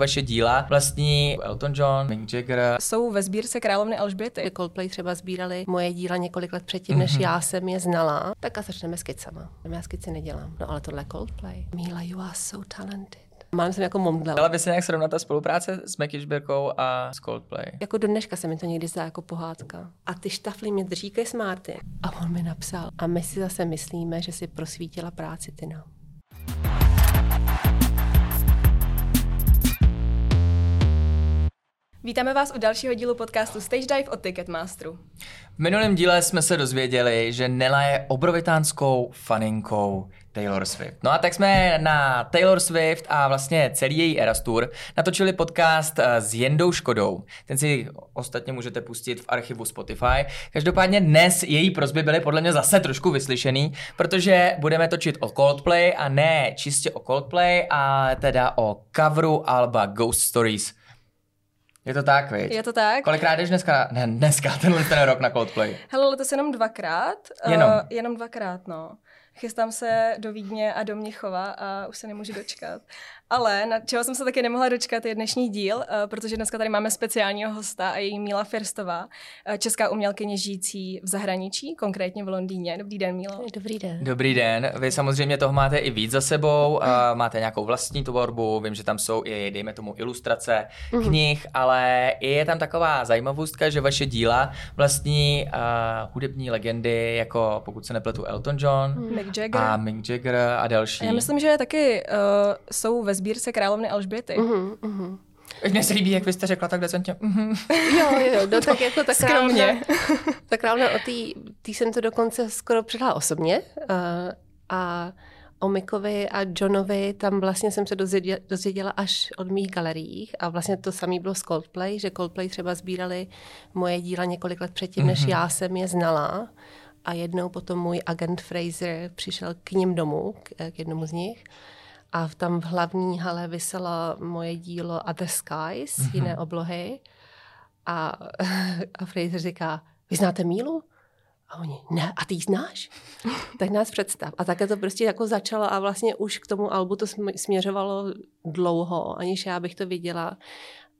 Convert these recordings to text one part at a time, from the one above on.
Vaše díla vlastní Elton John, Mick Jagger. Jsou ve sbírce královny Alžběty. Coldplay třeba sbírali moje díla několik let předtím, než mm-hmm. já jsem je znala. Tak a začneme skicama. Já skici nedělám. No ale tohle Coldplay. Míla, you are so talented. Mám jsem jako momdla. Dala by se nějak srovnat ta spolupráce s Mekyšberkou a s Coldplay? Jako do dneška se mi to někdy zdá jako pohádka. A ty štafly mě drží Chris Martin. A on mi napsal. A my si zase myslíme, že si prosvítila práci Tina. Vítáme vás u dalšího dílu podcastu Stage Dive od Ticketmasteru. V minulém díle jsme se dozvěděli, že Nela je obrovitánskou faninkou Taylor Swift. No a tak jsme na Taylor Swift a vlastně celý její Eras Tour natočili podcast eh, s Jendou Škodou. Ten si ostatně můžete pustit v archivu Spotify. Každopádně dnes její prozby byly podle mě zase trošku vyslyšený, protože budeme točit o Coldplay a ne čistě o Coldplay, a teda o coveru alba Ghost Stories je to tak, viď? Je to tak. Kolikrát jdeš dneska, ne, dneska, tenhle ten rok na Coldplay? Hele, letos jenom dvakrát. Jenom? Uh, jenom dvakrát, no. Chystám se do Vídně a do Měchova a už se nemůžu dočkat. Ale na čeho jsem se taky nemohla dočkat je dnešní díl, uh, protože dneska tady máme speciálního hosta a její Míla Firstová, uh, česká umělkyně žijící v zahraničí, konkrétně v Londýně. Dobrý den, Mílo. Dobrý den. Dobrý den. Vy samozřejmě toho máte i víc za sebou, máte nějakou vlastní tvorbu, vím, že tam jsou i, dejme tomu, ilustrace mm-hmm. knih, ale je tam taková zajímavostka, že vaše díla vlastní uh, hudební legendy, jako pokud se nepletu Elton John mm. Mick Jagger. a Mick Jagger a další. A já myslím, že taky uh, jsou ve sbírce královny Alžběty. Uh-huh, uh-huh. Mně se líbí, jak vy jste řekla tak decentně. Uh-huh. jo, jo, no tak jako ta královna, ta královna o tý, jsem to dokonce skoro předala osobně. Uh, a o Mikovi a Johnovi, tam vlastně jsem se dozvěděla, dozvěděla až od mých galeriích a vlastně to samé bylo s Coldplay, že Coldplay třeba sbírali moje díla několik let předtím, než mm-hmm. já jsem je znala a jednou potom můj agent Fraser přišel k ním domů, k, k jednomu z nich a tam v hlavní hale vyselo moje dílo Other Skies, mm-hmm. jiné oblohy. A, a Fraser říká, vy znáte Mílu? A oni, ne, a ty ji znáš? tak nás představ. A také to prostě jako začalo a vlastně už k tomu albu to směřovalo dlouho, aniž já bych to viděla.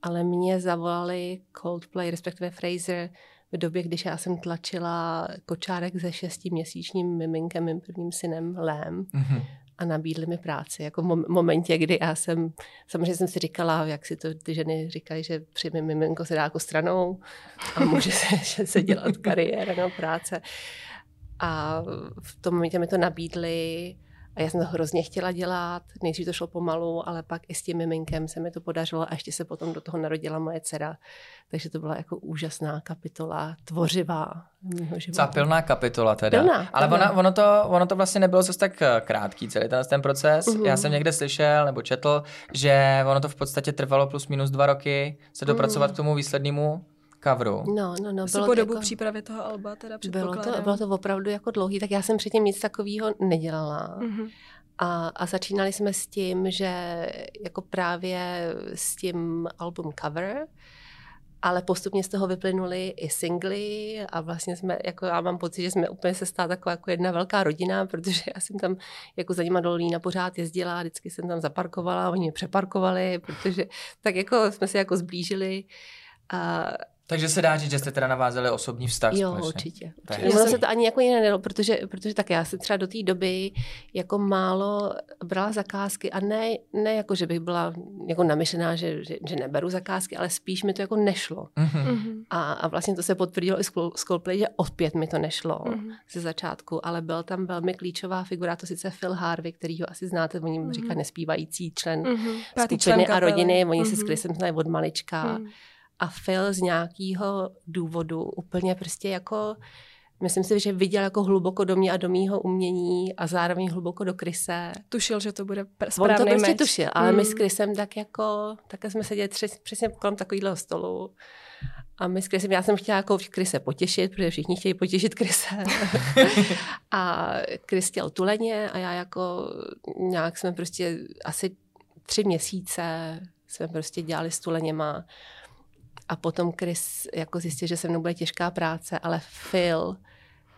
Ale mě zavolali Coldplay, respektive Fraser, v době, když já jsem tlačila kočárek se šestiměsíčním miminkem, mým prvním synem Lém. Mm-hmm a nabídli mi práci. Jako v momentě, kdy já jsem, samozřejmě jsem si říkala, jak si to ty ženy říkají, že při miminko se dá jako stranou a může se, se dělat kariéra nebo práce. A v tom momentě mi to nabídli a já jsem to hrozně chtěla dělat. Nejdřív to šlo pomalu, ale pak i s tím miminkem se mi to podařilo a ještě se potom do toho narodila moje dcera. Takže to byla jako úžasná kapitola, tvořivá mého života. Zápilná kapitola teda. Pilná, ale ona, ono, to, ono to vlastně nebylo zase tak eh, krátký celý ten, ten proces. Uh-huh. Já jsem někde slyšel nebo četl, že ono to v podstatě trvalo plus minus dva roky se dopracovat uh-huh. k tomu výslednému coveru. No, no, no. Bylo po dobu jako, přípravy toho alba teda bylo to, bylo to opravdu jako dlouhý, tak já jsem předtím nic takového nedělala. Mm-hmm. A, a začínali jsme s tím, že jako právě s tím album cover, ale postupně z toho vyplynuly i singly a vlastně jsme, jako já mám pocit, že jsme úplně se stala taková jako jedna velká rodina, protože já jsem tam jako za nima do Lína pořád jezdila, vždycky jsem tam zaparkovala, oni mě přeparkovali, protože tak jako jsme se jako zblížili. A, takže se dá říct, že jste teda navázali osobní vztah Jo, společně. určitě. určitě. Ono se to ani jako jiné nedalo, protože, protože tak já jsem třeba do té doby jako málo brala zakázky a ne, ne jako, že bych byla jako namyšlená, že, že, že neberu zakázky, ale spíš mi to jako nešlo. Mm-hmm. A, a vlastně to se potvrdilo i z Coldplay, že opět mi to nešlo mm-hmm. ze začátku, ale byl tam velmi klíčová figura, to sice Phil Harvey, který ho asi znáte, oni mm-hmm. říká nespívající člen mm-hmm. skupiny a rodiny, oni mm-hmm. se s Chrisem znají od malička. Mm-hmm a Phil z nějakého důvodu úplně prostě jako Myslím si, že viděl jako hluboko do mě a do mýho umění a zároveň hluboko do Krise. Tušil, že to bude správný On to prostě meč. tušil, ale hmm. my s Krisem tak jako, tak jsme seděli tři, přesně kolem takového stolu. A my s Krisem, já jsem chtěla jako Krise potěšit, protože všichni chtějí potěšit Krise. a Kris chtěl tuleně a já jako nějak jsme prostě asi tři měsíce jsme prostě dělali s tuleněma. A potom Chris jako zjistil, že se mnou bude těžká práce, ale Phil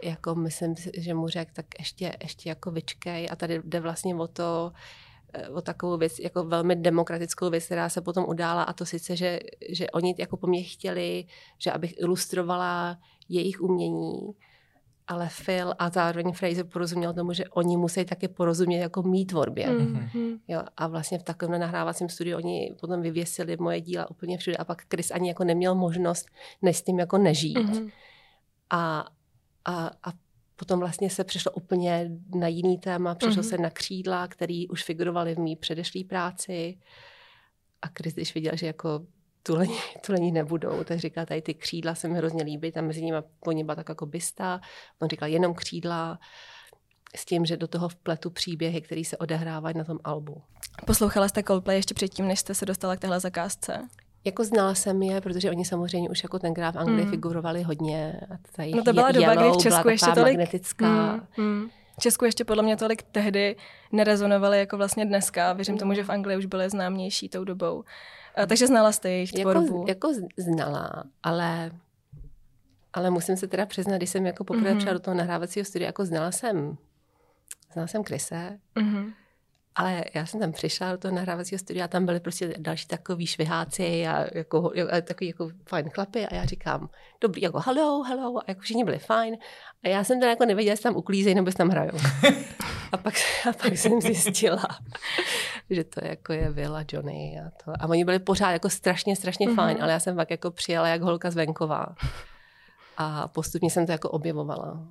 jako myslím, že mu řekl, tak ještě, ještě jako vyčkej. A tady jde vlastně o to, eh, o takovou věc, jako velmi demokratickou věc, která se potom udála. A to sice, že, že oni jako po mně chtěli, že abych ilustrovala jejich umění, ale Phil a zároveň Fraser porozuměl tomu, že oni musí taky porozumět jako mý tvorbě. Mm-hmm. Jo, a vlastně v takovém nahrávacím studiu oni potom vyvěsili moje díla úplně všude a pak Chris ani jako neměl možnost než s tím jako nežít. Mm-hmm. A, a, a potom vlastně se přešlo úplně na jiný téma, přešlo mm-hmm. se na křídla, které už figurovaly v mý předešlé práci. A Chris, když viděl, že jako tulení, tulení nebudou. Tak říká, tady ty křídla se mi hrozně líbí, tam mezi nimi po něba tak jako bysta. On říkal jenom křídla s tím, že do toho vpletu příběhy, které se odehrávají na tom albu. Poslouchala jste Coldplay ještě předtím, než jste se dostala k téhle zakázce? Jako znala jsem je, protože oni samozřejmě už jako tenkrát v Anglii mm. figurovali hodně. A tady no to byla doba, kdy v Česku ještě tolik... Magnetická. Mm, mm. V Česku ještě podle mě tolik tehdy nerezonovaly jako vlastně dneska. Věřím mm. tomu, že v Anglii už byly známější tou dobou. A, takže znala jste jejich jako tvorbu? Jako, jako znala, ale, ale musím se teda přiznat, když jsem jako poprvé mm-hmm. do toho nahrávacího studia, jako znala jsem, znala jsem Krise, mm-hmm. Ale já jsem tam přišla do toho nahrávacího studia a tam byly prostě další takový šviháci a, jako, a takový jako fajn chlapy a já říkám, dobrý, jako hello, hello a jako všichni byli fajn a já jsem teda jako nevěděla, jestli tam uklízejí nebo jestli tam hrajou. a, pak, a pak jsem zjistila, že to jako je Villa, Johnny a to. A oni byli pořád jako strašně, strašně mm-hmm. fajn, ale já jsem pak jako přijela jak holka z venkova. A postupně jsem to jako objevovala.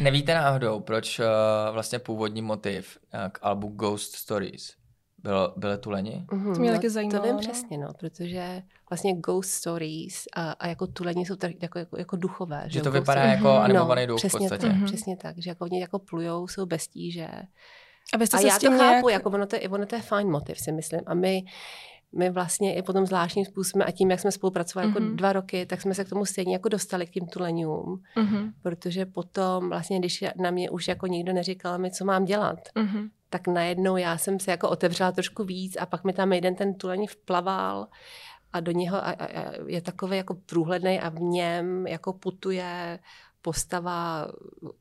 Nevíte náhodou, proč uh, vlastně původní motiv uh, k albu Ghost Stories bylo, byly tuleni? Mm-hmm, to mě no, taky zajímalo. To vím no? přesně, no, protože vlastně Ghost Stories a, a jako tuleni jsou tak, jako, jako, jako duchové. Že, že to vypadá jako mm-hmm. animovaný no, duch přesně v podstatě. Tak, mm-hmm. Přesně tak, že jako oni jako plujou, jsou bez tíže. A, a já to chápu, nějak... jako ono to, ono to je fajn motiv, si myslím. A my my vlastně i potom zvláštním způsobem a tím, jak jsme spolupracovali mm-hmm. jako mhm. dva roky, tak jsme se k tomu stejně jako dostali k těm tuleňům, mm-hmm. protože potom vlastně, když na mě už jako nikdo neříkal mi, co mám dělat, mm-hmm. tak najednou já jsem se jako otevřela trošku víc a pak mi tam jeden ten tuleň vplaval a do něho a, a, a je takový jako průhledný a v něm jako putuje postava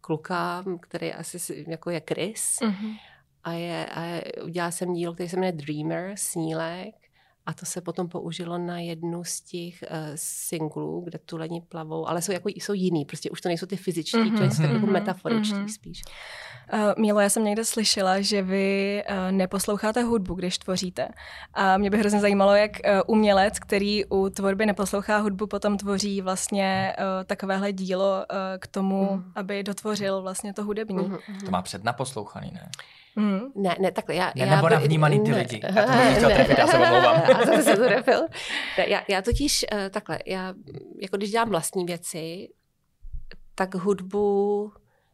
kluka, který asi jako je Chris. Mm-hmm. A, je, a udělala jsem dílo, který se jmenuje Dreamer, Snílek. A to se potom použilo na jednu z těch uh, singlů, kde tu lení plavou, ale jsou, jako, jsou jiný, prostě už to nejsou ty fyzičtí, mm-hmm. to jsou jako mhm, metaforičtí mm-hmm. spíš. Uh, Mílo, já jsem někde slyšela, že vy uh, neposloucháte hudbu, když tvoříte. A mě by hrozně zajímalo, jak uh, umělec, který u tvorby neposlouchá hudbu, potom tvoří vlastně uh, takovéhle dílo uh, k tomu, mm. aby dotvořil vlastně to hudební. Mm-hmm. To má přednaposlouchaný, ne? Mm. Ne, ne, takhle. Já, ne, já, nebo na vnímaný ty ne, lidi. Já to ne, trefit, já se omlouvám. A zase se to trefil. Já, já totiž uh, takhle, já, jako když dělám vlastní věci, tak hudbu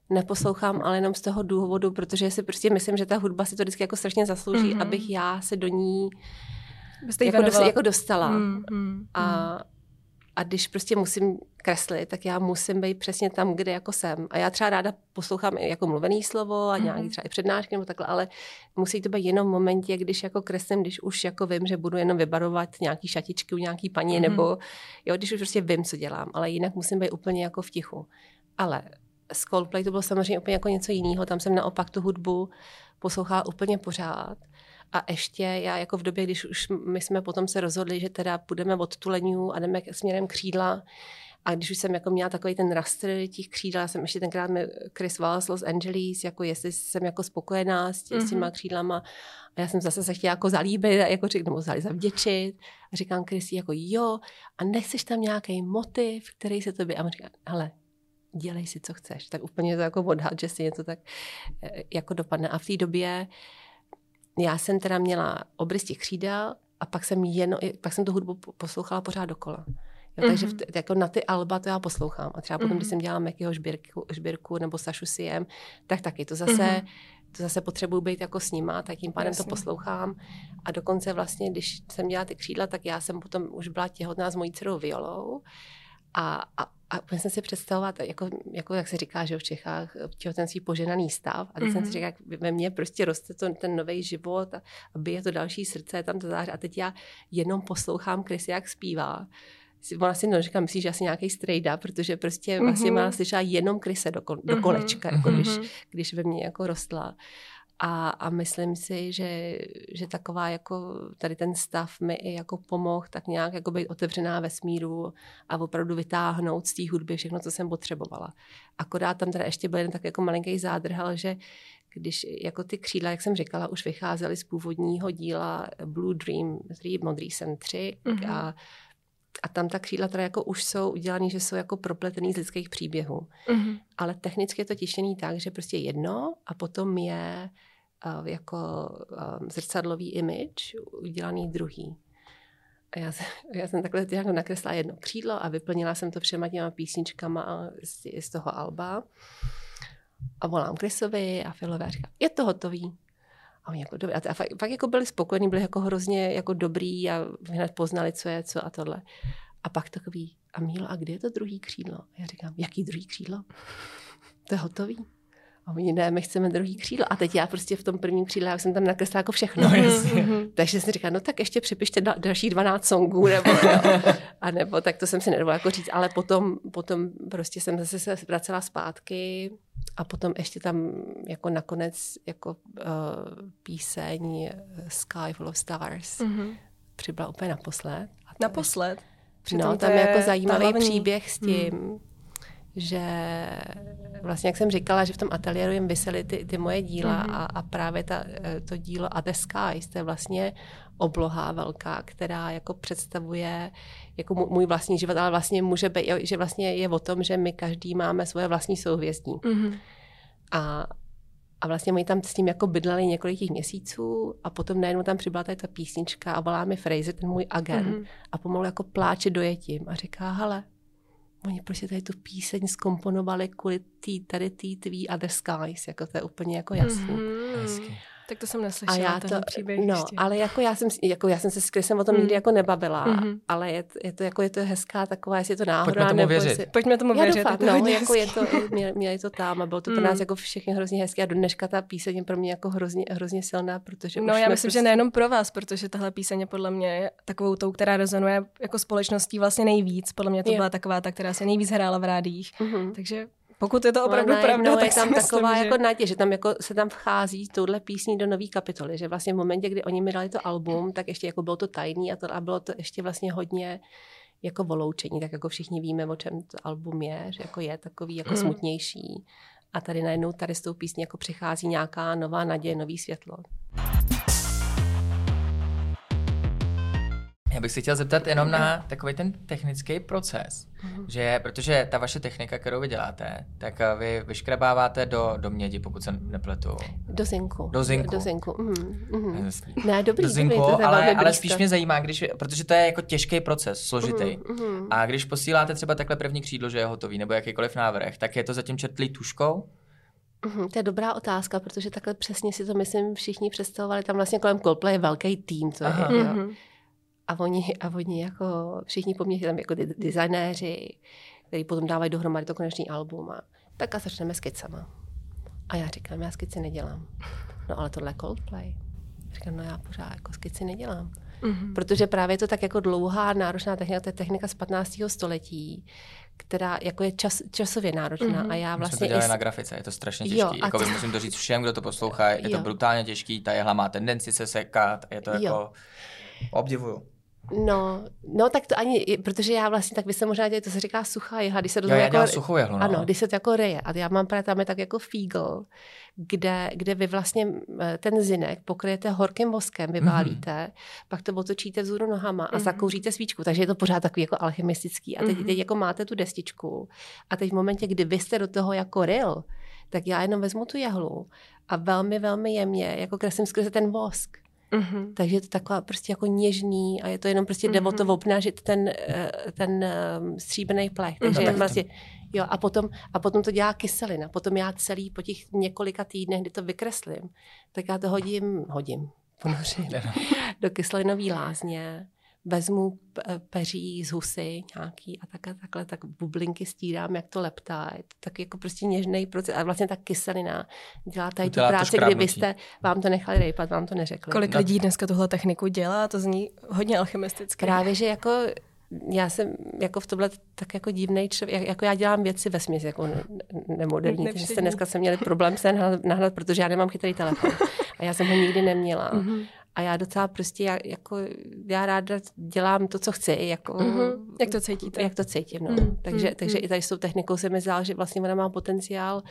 neposlouchám, ale jenom z toho důvodu, protože si prostě myslím, že ta hudba si to vždycky jako strašně zaslouží, mm-hmm. abych já se do ní jako, do, jako dostala. Mm, mm, a, mm. A když prostě musím kreslit, tak já musím být přesně tam, kde jako jsem. A já třeba ráda poslouchám jako mluvený slovo a nějaký mm-hmm. třeba i přednášky nebo takhle, ale musí to být jenom v momentě, když jako kreslím, když už jako vím, že budu jenom vybarovat nějaký šatičky u nějaký paní, mm-hmm. nebo jo, když už prostě vím, co dělám, ale jinak musím být úplně jako v tichu. Ale z Coldplay to bylo samozřejmě úplně jako něco jiného. Tam jsem naopak tu hudbu poslouchala úplně pořád. A ještě já jako v době, když už my jsme potom se rozhodli, že teda půjdeme od tuleňů a jdeme směrem křídla, a když už jsem jako měla takový ten rastr těch křídel, já jsem ještě tenkrát mi Chris Wallace z Los Angeles, jako jestli jsem jako spokojená s, tě, mm-hmm. s těma mhm. křídlama. A já jsem zase se chtěla jako zalíbit, jako řík, nebo zavděčit. A říkám Chris jako jo, a nechceš tam nějaký motiv, který se tobě... A on říká, ale dělej si, co chceš. Tak úplně to jako odhad, že si něco tak eh, jako dopadne. A v té době já jsem teda měla obrys těch křídel a pak jsem, jen, pak jsem tu hudbu poslouchala pořád dokola. Jo, takže mm-hmm. v, jako na ty alba to já poslouchám. A třeba potom, mm-hmm. když jsem dělala Mekyho šbírku nebo Sašu Siem, tak taky to zase, mm-hmm. to zase potřebuji být jako s nima, tak tím pádem Jasně. to poslouchám. A dokonce vlastně, když jsem dělala ty křídla, tak já jsem potom už byla těhotná s mojí dcerou Violou. A, a, a úplně jsem si představovat, jako, jako jak se říká, že v Čechách těhotenství poženaný stav. A teď mm-hmm. jsem si mhm. říkala, jak ve mně prostě roste to, ten nový život a, a bije to další srdce, tam to záře. A teď já jenom poslouchám Krysy, jak zpívá ona si říká, myslíš, že asi nějaký strejda, protože prostě mm-hmm. vlastně má slyšela jenom kryse do, do mhm. kolečka, mm-hmm. jako když, mhm. když ve mně jako rostla. A, a myslím si, že, že taková jako tady ten stav mi i jako pomohl tak nějak jako být otevřená ve smíru a opravdu vytáhnout z té hudby všechno, co jsem potřebovala. Akorát tam teda ještě byl jeden tak jako malinký zádrhal, že když jako ty křídla, jak jsem říkala, už vycházely z původního díla Blue Dream 3, Modrý sen 3 mm-hmm. a a tam ta křídla teda jako už jsou udělané, že jsou jako propletený z lidských příběhů. Mm-hmm. Ale technicky je to tištěný tak, že prostě jedno a potom je uh, jako uh, zrcadlový image udělaný druhý. A já, jsem, já jsem takhle jako nakreslila jedno křídlo a vyplnila jsem to všema těma písničkama z, z toho alba. A volám Chrisovi a Filovi a říkám, je to hotový. A oni jako, dobrý. A fakt, fakt jako byli spokojení, byli jako hrozně jako dobrý a hned poznali, co je co a tohle. A pak takový, a Mílo, a kde je to druhý křídlo? A já říkám, jaký druhý křídlo? To je hotový. A oni ne, my chceme druhý křídlo. A teď já prostě v tom prvním křídle, já jsem tam nakreslila jako všechno. No, mm-hmm. Takže jsem říkala, no tak ještě připište da, další 12 songů, nebo jo. A nebo tak to jsem si nedovolila jako říct, ale potom, potom prostě jsem zase se vracela zpátky a potom ještě tam jako nakonec jako uh, píseň Sky Full of Stars mm-hmm. přibyla úplně naposled. A naposled? Přitom no, tam je jako zajímavý hlavní... příběh s tím, hmm. Že vlastně, jak jsem říkala, že v tom ateliéru jim vysely ty, ty moje díla hmm. a, a právě ta, eh, to dílo A the Skies, to je vlastně obloha velká, která jako představuje jako můj vlastní život, ale vlastně může být, že vlastně je o tom, že my každý máme svoje vlastní souhvězdí. Mm-hmm. A, a vlastně my tam s tím jako bydleli několik těch měsíců a potom najednou tam přibyla tady ta písnička a volá mi Fraser, ten můj agent, mm-hmm. a pomalu jako pláče dojetím a říká, hele, oni prostě tady tu píseň skomponovali kvůli tý, tady tý tvý Other Skies, jako to je úplně jako jasný. Mm-hmm. Tak to jsem neslyšela, a já to, příběh No, ještě. ale jako já jsem, jako já jsem se s Chrisem o tom mm. nikdy jako nebavila, mm-hmm. ale je, je, to jako je to hezká taková, jestli je to náhoda. Pojďme tomu nebo věřit. Jestli... Pojďme tomu věřit. Já doufám, no, jako je to, měli, měli to tam a bylo to pro nás mm. jako všechny hrozně hezké a do dneška ta píseň je pro mě jako hrozně, hrozně silná, protože No já myslím, prostě... že nejenom pro vás, protože tahle píseň je podle mě takovou tou, která rezonuje jako společností vlastně nejvíc. Podle mě to je. byla taková ta, která se nejvíc hrála v rádích. Mm-hmm. Takže pokud je to opravdu no, pravda, tak je tam taková myslím, jako že... naděje, že tam jako se tam vchází touhle písní do nové kapitoly, že vlastně v momentě, kdy oni mi dali to album, tak ještě jako bylo to tajný a, to, a bylo to ještě vlastně hodně jako voloučení, tak jako všichni víme, o čem to album je, že jako je takový jako mm. smutnější. A tady najednou tady s tou písní jako přichází nějaká nová naděje, nový světlo. Já bych se chtěl zeptat jenom na takový ten technický proces, mm-hmm. že protože ta vaše technika, kterou vy děláte, tak eh, vy vyškrabáváte do, do mědi, pokud se nepletu. Do zinku. Do zinku. Do zinku. Mm-hmm. Ne, dobrý, do zinku, dobrý, to ale, ale spíš mě zajímá, když, protože to je jako těžký proces, složitý. Mm-hmm. A když posíláte třeba takhle první křídlo, že je hotový, nebo jakýkoliv návrh, tak je to zatím četlý tuškou? Uhum, to je dobrá otázka, protože takhle přesně si to myslím všichni představovali. Tam vlastně kolem Coldplay je velký tým, co je. Mm-hmm. A oni, a oni jako všichni po mně tam jako designéři, kteří potom dávají dohromady to konečný album. A, tak a začneme s skicama. A já říkám, já skici nedělám. No ale tohle je Coldplay. Říkám, no já pořád jako skici nedělám. Mm-hmm. Protože právě je to tak jako dlouhá, náročná technika, to je technika z 15. století, která jako je čas, časově náročná. Mm-hmm. A já vlastně... My jsme to na grafice, je to strašně těžký. Jo, jako to... musím to říct všem, kdo to poslouchá, je jo. to brutálně těžký, ta jehla má tendenci se sekat, je to jo. jako... Obdivuju. No, no tak to ani, protože já vlastně, tak vy se možná děli, to se říká suchá jehla, když se toho jo, jako, suchou jehlu, no. Ano, když se to jako reje. A já mám právě tam je tak jako fígl, kde, kde vy vlastně eh, ten zinek pokryjete horkým voskem, vyválíte, mm-hmm. pak to otočíte vzhůru nohama a mm-hmm. zakouříte svíčku. Takže je to pořád takový jako alchemistický. A teď, mm-hmm. teď jako máte tu destičku a teď v momentě, kdy vy jste do toho jako ril, tak já jenom vezmu tu jehlu a velmi, velmi jemně, jako kreslím skrze ten vosk. Mm-hmm. Takže je to taková prostě jako něžný a je to jenom prostě mm-hmm. jde o to obnažit ten, eh, ten um, stříbrný plech. Takže mm-hmm. vlastně, jo, a potom, a potom to dělá kyselina. Potom já celý po těch několika týdnech, kdy to vykreslím, tak já to hodím, hodím, ponořím do kyselinové lázně vezmu peří z husy nějaký a takhle, takhle tak bublinky stírám, jak to leptá. Je to tak jako prostě něžný proces. A vlastně ta kyselina dělá tady tu práci, kdy vy jste vám to nechali rejpat, vám to neřekli. Kolik lidí dneska tuhle techniku dělá? To zní hodně alchemisticky. Právě, že jako já jsem jako v tohle tak jako divný člověk, jako já dělám věci ve směs jako nemoderní, takže jste dneska jsem měli problém se nahnat, protože já nemám chytrý telefon a já jsem ho nikdy neměla. Mm-hmm. A já docela prostě, já, jako, já ráda dělám to, co chci. Jako, mm-hmm. Jak to cítíte? Jak to cítím, no. Mm-hmm. Takže, mm-hmm. takže i tady s tou technikou se mi zdá, že vlastně ona má potenciál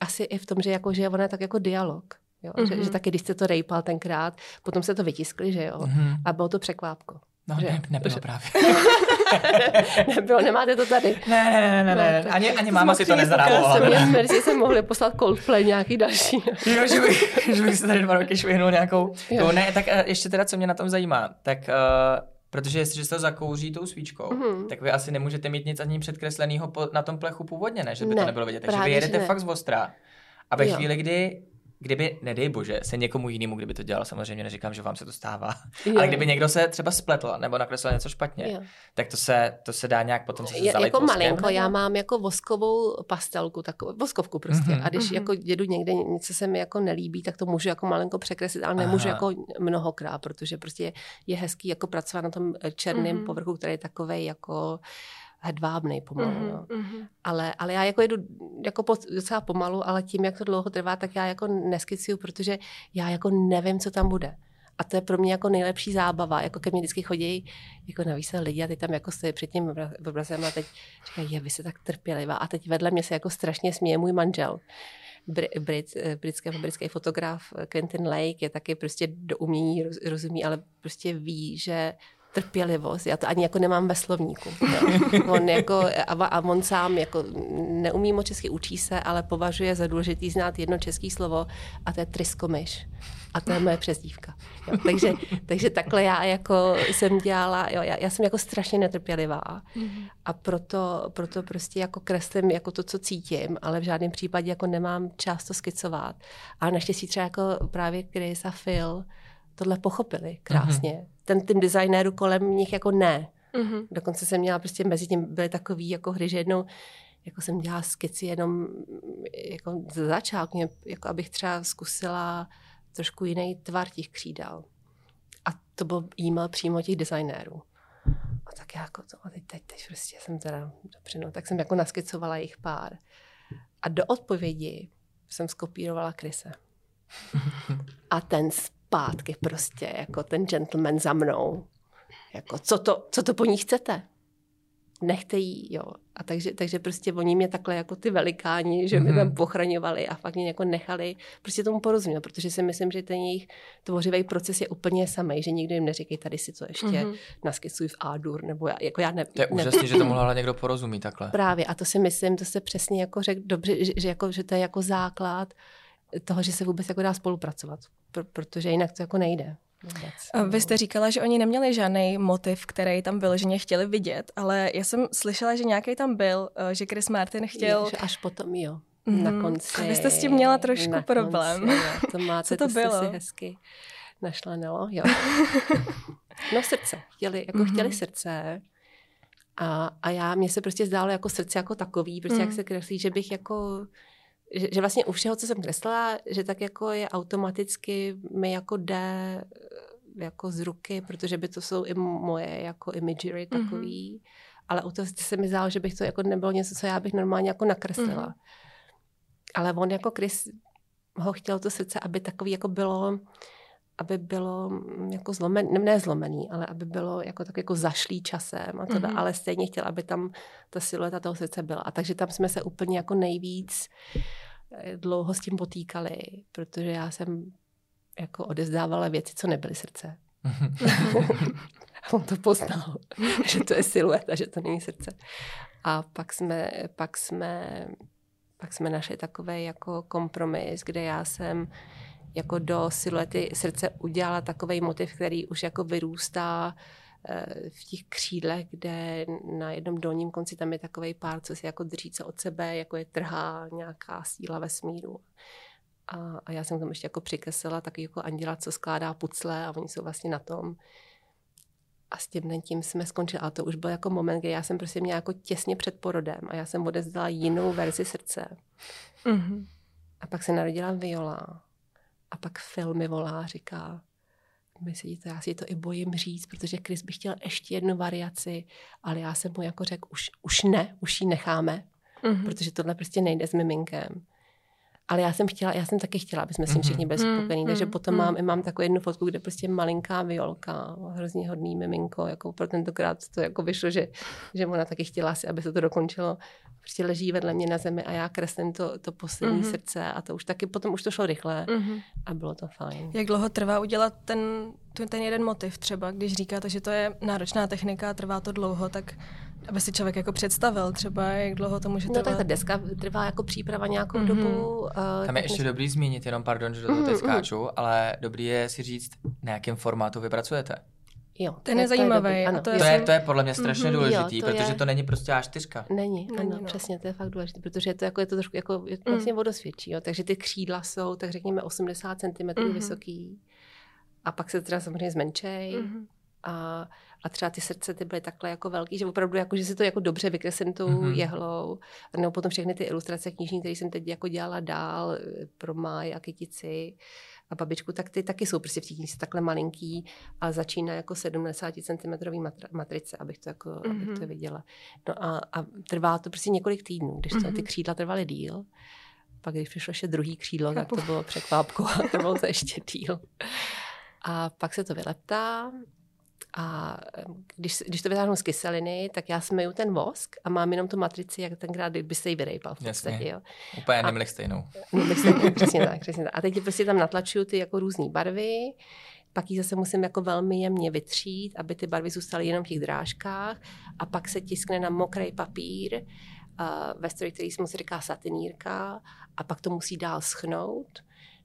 asi i v tom, že, jako, že ona je tak jako dialog. Jo? Mm-hmm. Že, že taky, když jste to rejpal tenkrát, potom se to vytiskli, že jo? Mm-hmm. A bylo to překvápko. No, že? Ne, nebylo že... právě. nebylo, nemáte to tady. Ne, ne, ne, ne, no, ani, ani máma si to nezadarovala. Jsem jen merci, jsem mohli poslat Coldplay nějaký další. jo, že bych, že bych se tady dva roky švihnul nějakou. Jo. ne, tak eh, ještě teda, co mě na tom zajímá, tak uh, Protože jestliže se to zakouří tou svíčkou, mm-hmm. tak vy asi nemůžete mít nic ani předkresleného na tom plechu původně, ne? Že by ne, to nebylo vidět. Takže vy jedete ne. fakt z ostra. A ve jo. chvíli, kdy kdyby, nedej bože, se někomu jinému, kdyby to dělal, samozřejmě neříkám, že vám se to stává, jo. ale kdyby někdo se třeba spletl nebo nakreslil něco špatně, jo. tak to se, to se dá nějak potom se Jako voskem, malinko, já mám jako voskovou pastelku, takovou, voskovku prostě. Mm-hmm. A když mm-hmm. jako jedu někde, něco se mi jako nelíbí, tak to můžu jako malinko překreslit, ale nemůžu Aha. jako mnohokrát, protože prostě je hezký jako pracovat na tom černém mm-hmm. povrchu, který je takový jako hedvábnej pomalu. Mm-hmm, no. mm-hmm. Ale, ale já jako jedu jako po, docela pomalu, ale tím, jak to dlouho trvá, tak já jako neskicuju, protože já jako nevím, co tam bude. A to je pro mě jako nejlepší zábava. Jako ke mně vždycky chodí jako na se lidi a teď tam jako stojí před tím obrazem a teď říkají, je, vy jste tak trpělivá. A teď vedle mě se jako strašně směje můj manžel. Brit, Brit, britský, britský fotograf Quentin Lake je taky prostě do umění rozumí, ale prostě ví, že trpělivost. Já to ani jako nemám ve slovníku. On jako, a, on sám jako neumí moc česky, učí se, ale považuje za důležitý znát jedno české slovo a to je tryskomyš. A to je moje přezdívka. Jo, takže, takže takhle já jako jsem dělala, jo, já, já jsem jako strašně netrpělivá a proto, proto prostě jako kreslím jako to, co cítím, ale v žádném případě jako nemám čas to skicovat. A naštěstí třeba jako právě Chris a Phil tohle pochopili krásně. Mm-hmm ten tým designérů kolem nich jako ne. Mm-hmm. Dokonce jsem měla prostě mezi tím byly takový jako hry, že jednou jako jsem dělala skici jenom jako za začátku, jako abych třeba zkusila trošku jiný tvar těch křídel. A to byl e-mail přímo těch designérů. A tak já jako to, a teď, teď, teď prostě jsem teda, dobře, no, tak jsem jako naskicovala jich pár. A do odpovědi jsem skopírovala Krise. A ten zpátky prostě, jako ten gentleman za mnou. Jako, co to, co to po ní chcete? Nechte jí, jo. A takže, takže prostě oni mě takhle jako ty velikáni, že mm-hmm. mě tam mhm. pochraňovali a fakt mě jako nechali prostě tomu porozumět, protože si myslím, že ten jejich tvořivý proces je úplně samý, že nikdy jim neříkej, tady si to ještě mm-hmm. naskicuj v A-dur, nebo já, jako já ne. To je ne, úžasný, že to mohla někdo porozumí takhle. Právě a to si myslím, to se přesně jako řekl dobře, že, že, jako, že to je jako základ toho, že se vůbec jako dá spolupracovat, pr- protože jinak to jako nejde. Vůbec. Vy jste říkala, že oni neměli žádný motiv, který tam byl, že mě chtěli vidět, ale já jsem slyšela, že nějaký tam byl, eh, že Chris Martin chtěl... Je, až potom, jo. Mm-hmm. Na konci. A vy jste s tím měla trošku na problém. Konci, jo. To máte, Co to, to bylo? Si hezky našlenilo, jo. no srdce. Chtěli, jako mm-hmm. chtěli srdce. A, a já, mně se prostě zdálo jako srdce jako takový, prostě mm. jak se kreslí, že bych jako že, že vlastně u všeho, co jsem kreslila, že tak jako je automaticky mi jako jde eh, jako z ruky, protože by to jsou i moje jako imagery mhm. takový, mm-hmm. ale u toho se mi zdálo, že bych to jako nebylo něco, co já bych normálně jako nakreslila. Mm-hmm. Ale on jako Chris ho chtěl to srdce, aby takový jako bylo, aby bylo mm, jako zlomený, ne, zlomený, ale aby bylo jako tak jako zašlý časem a to, mm-hmm. ale stejně chtěl, aby tam ta silueta toho srdce byla. A takže tam jsme se úplně jako nejvíc eh, dlouho s tím potýkali, protože já jsem jako odezdávala věci, co nebyly srdce. a on to poznal, že to je silueta, že to není srdce. A pak jsme, pak jsme, pak jsme našli takový jako kompromis, kde já jsem jako do siluety srdce udělala takový motiv, který už jako vyrůstá eh, v těch křídlech, kde na jednom dolním konci tam je takový pár, co si jako drží se od sebe, jako je trhá nějaká síla vesmíru. A, a já jsem tam ještě jako přikreslila taky jako anděla, co skládá pucle a oni jsou vlastně na tom. A s tím tím jsme skončili. Ale to už byl jako moment, kdy já jsem prostě měla jako těsně před porodem a já jsem odezdala jinou verzi srdce. Mm-hmm. A pak se narodila Viola. A pak Phil mi volá a říká, my si to, já si to i bojím říct, protože Chris by chtěl ještě jednu variaci, ale já jsem mu jako řekl, už, už ne, už ji necháme, mm-hmm. protože tohle prostě nejde s miminkem. Ale já jsem chtěla, já jsem taky chtěla, aby jsme s tím mhm. všichni byli mm-hmm. spokojení, takže mm-hmm. potom mám, mám takovou jednu fotku, kde prostě malinká violka, hrozně hodný miminko, jako pro tentokrát to jako vyšlo, že, že ona taky chtěla si, aby se to dokončilo. Prostě leží vedle mě na zemi a já kreslím to, to poslední mm-hmm. srdce a to už taky, potom už to šlo rychle mm-hmm. a bylo to fajn. Jak dlouho trvá udělat ten, ten jeden motiv třeba, když říkáte, že to je náročná technika, trvá to dlouho, tak aby si člověk jako představil třeba, jak dlouho to může trvat. No tak ta deska trvá jako příprava nějakou mm-hmm. dobu. Uh, Tam je ještě jsme... dobrý zmínit, jenom pardon, že do toho mm-hmm. skáču, ale dobrý je si říct, na jakém formátu vy pracujete. Jo, ten je zajímavý. To, je, to, je, to je podle mě strašně mm-hmm, důležitý, jo, to protože je... to není prostě A4. Není, není ano, no. přesně, to je fakt důležité, protože je to, jako, je to trošku jako, je to vlastně mm. vodosvědčí, jo, takže ty křídla jsou, tak řekněme, 80 cm mm-hmm. vysoký a pak se teda samozřejmě zmenšej. Mm-hmm. A a třeba ty srdce ty byly takhle jako velký, že opravdu jako, že si to jako dobře vykreslím tou mm-hmm. jehlou. Nebo potom všechny ty ilustrace knižní, které jsem teď jako dělala dál eh, pro Maj a Kytici a babičku, tak ty taky jsou prostě v té knize takhle malinký a začíná jako 70 cm matrice, abych to jako, mm-hmm. abych to mhm. viděla. No a, a trvá to prostě několik týdnů, když to, mm-hmm. ty křídla trvaly díl. Pak když přišlo ještě druhý křídlo, tak to bylo překvápko a trvalo to ještě díl. A pak se to vyleptá a když, když to vytáhnu z kyseliny, tak já smeju ten vosk a mám jenom tu matrici, jak tenkrát by se jí vyrejpal v podstatě. Jo. Úplně nemlich stejnou. stejnou, přesně tak, přesně tak. A teď prostě tam natlačuju ty jako různé barvy, pak ji zase musím jako velmi jemně vytřít, aby ty barvy zůstaly jenom v těch drážkách a pak se tiskne na mokrý papír, uh, ve stroji, který se říká satinírka a pak to musí dál schnout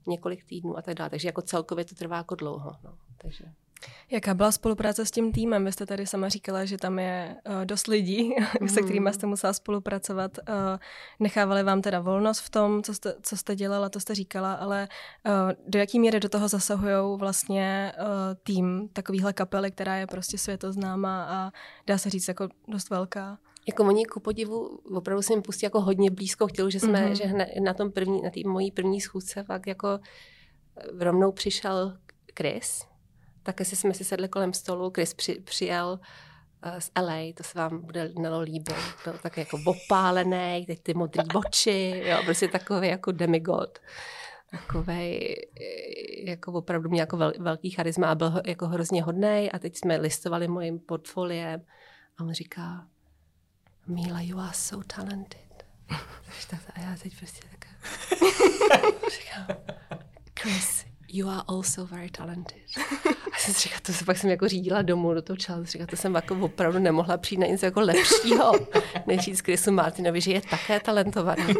několik týdnů a tak dále. Takže jako celkově to trvá jako dlouho. No. Takže... Jaká byla spolupráce s tím týmem? Vy jste tady sama říkala, že tam je uh, dost lidí, mm. se kterými jste musela spolupracovat. Uh, nechávali vám teda volnost v tom, co jste, co jste dělala, to jste říkala, ale uh, do jaký míry do toho zasahují vlastně uh, tým takovýhle kapely, která je prostě světoznáma a dá se říct jako dost velká? Jako oni ku podivu opravdu se jim pustí jako hodně blízko k tělu, že jsme, mm-hmm. že na tom první, na té mojí první schůzce fakt jako rovnou přišel Chris, tak si jsme si sedli kolem stolu, Chris při, přijel uh, z LA, to se vám bude Nelo líbit, byl tak jako opálený, teď ty modré oči, jo, prostě takový jako demigod. Takový jako opravdu měl jako vel, velký charisma a byl jako hrozně hodný a teď jsme listovali mojím portfoliem a on říká, Míla, you are so talented. a já teď prostě tak říkám, Chris, you are also very talented. A jsem si říkala, to se pak jsem jako řídila domů do toho času, říkala, to jsem jako opravdu nemohla přijít na něco jako lepšího, než říct Chrisu Martinovi, že je také talentovaný.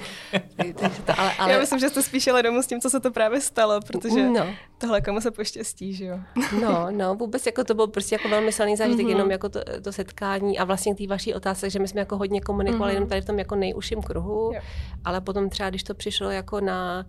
To, ale, ale... Já myslím, že jste spíš jela domů s tím, co se to právě stalo, protože no. tohle komu se poštěstí, že jo? No, no, vůbec jako to bylo prostě jako velmi silný zážitek, mm-hmm. jenom jako to, to, setkání a vlastně k té vaší otázce, že my jsme jako hodně komunikovali mm-hmm. jenom tady v tom jako nejužším kruhu, jo. ale potom třeba, když to přišlo jako na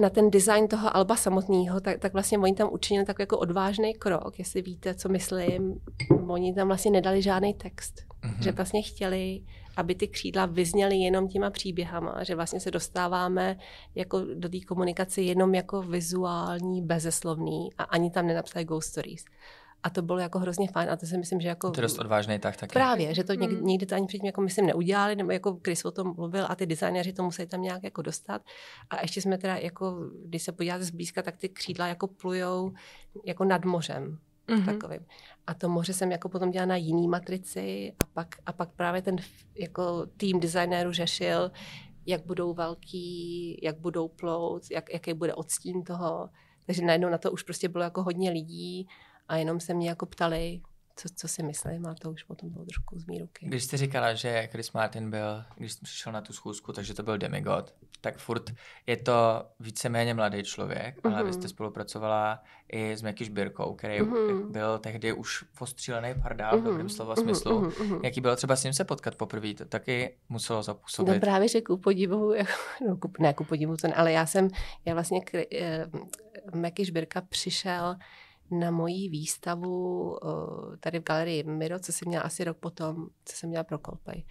na ten design toho alba samotného, tak, tak vlastně oni tam učinili takový jako odvážný krok, jestli víte, co myslím. Oni tam vlastně nedali žádný text. Mm-hmm. Že vlastně chtěli, aby ty křídla vyzněly jenom těma příběhama, že vlastně se dostáváme jako do té komunikace jenom jako vizuální, bezeslovný a ani tam nenapsali ghost stories. A to bylo jako hrozně fajn a to si myslím, že jako... To je dost odvážný tak taky. Právě, že to někdy, hmm. někdy to ani předtím jako myslím neudělali, nebo jako Chris o tom mluvil a ty designéři to museli tam nějak jako dostat. A ještě jsme teda jako, když se podíváte zblízka, tak ty křídla jako plujou jako nad mořem. Mm-hmm. Takovým. A to moře jsem jako potom dělala na jiný matrici a pak, a pak právě ten jako tým designérů řešil, jak budou velký, jak budou plout, jak, jaký bude odstín toho. Takže najednou na to už prostě bylo jako hodně lidí a jenom se mě jako ptali, co, co si myslím a to už potom bylo trošku z mý ruky. Když jste říkala, že Chris Martin byl, když jsem přišel na tu schůzku, takže to byl demigod, tak furt je to víceméně mladý člověk, mm-hmm. ale vy jste mhm. spolupracovala i s Meky Šbírkou, který mm-hmm. byl tehdy už postřílený pardál mm-hmm. v dobrém slova mhm, smyslu. Mm-hmm. Jaký bylo třeba s ním se potkat poprvé, to taky muselo zapůsobit. No právě, že ku podivu, jako, no, ne ku podivu, to ne, ale já jsem, já vlastně, eh, Meky Šbírka přišel na moji výstavu tady v galerii Miro, co jsem měla asi rok potom, co jsem měla pro Coldplay.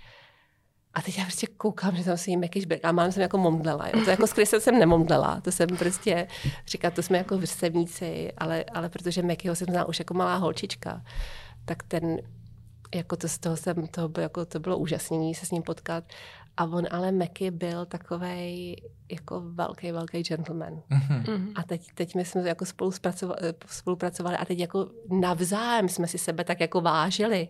A teď já prostě koukám, že tam si jim jakýž a mám jsem jako momdlela. Jo. To jako s Chrisem jsem nemomdlela, to jsem prostě říkala, to jsme jako vrstevníci, ale, ale protože Mekyho jsem znala už jako malá holčička, tak ten, jako to z toho jsem, to bylo, jako, to bylo úžasné se s ním potkat. A on ale Meky byl takový jako velký, velký gentleman. Mm-hmm. A teď, teď my jsme jako spolu spolupracovali a teď jako navzájem jsme si sebe tak jako vážili.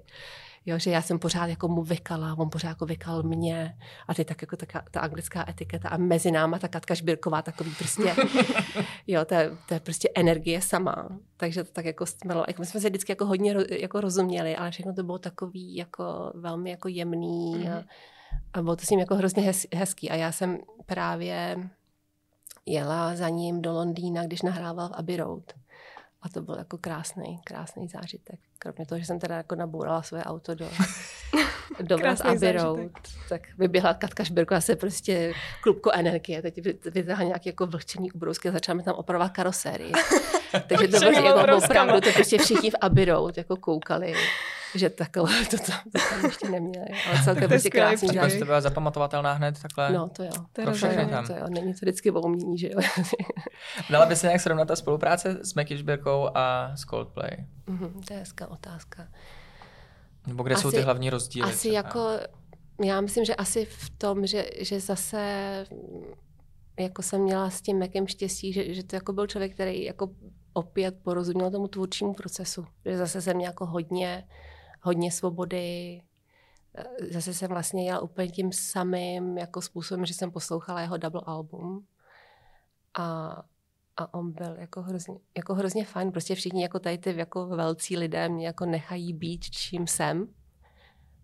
Jo, že já jsem pořád jako mu vykala, on pořád jako vykal mě. A ty tak jako ta, ta anglická etiketa a mezi náma ta Katka Šbírková takový prostě, jo, to je, to je prostě energie sama. Takže to tak jako smelo. Jako my jsme se vždycky jako hodně jako rozuměli, ale všechno to bylo takový jako velmi jako jemný. Mm-hmm. A, a bylo to s ním jako hrozně hez, hezký. A já jsem právě jela za ním do Londýna, když nahrával v Abbey Road. A to byl jako krásný, krásný zážitek. Kromě toho, že jsem teda jako nabourala své auto do, do West Abbey Road, tak vyběhla Katka Šbirko se prostě klubko energie. Teď vytáhla nějaký jako vlhčený ubrousky a začala mi tam opravovat karosérii. Takže to bylo jako opravdu, to prostě všichni v Abbey Road jako koukali že takhle to tam, to tam ještě neměli. Ale celkem prostě krásný zážitek. To byla zapamatovatelná hned takhle? No, to jo. To, pro všechny tam. To jo. Není to vždycky o umění, že jo. Dala by se nějak srovnat ta spolupráce s Meky a s Coldplay? Mm-hmm, to je hezká otázka. Nebo kde asi, jsou ty hlavní rozdíly? Asi třeba? jako, já myslím, že asi v tom, že, že zase jako jsem měla s tím Mekem štěstí, že, že to jako byl člověk, který jako opět porozuměl tomu tvůrčímu procesu. Že zase jsem jako hodně hodně svobody. Eh, zase jsem vlastně jela úplně tím samým jako způsobem, že jsem poslouchala jeho double album. A, a on byl jako hrozně, jako hrozně fajn. Prostě všichni jako tady ty jako velcí lidé mě jako nechají být, čím jsem.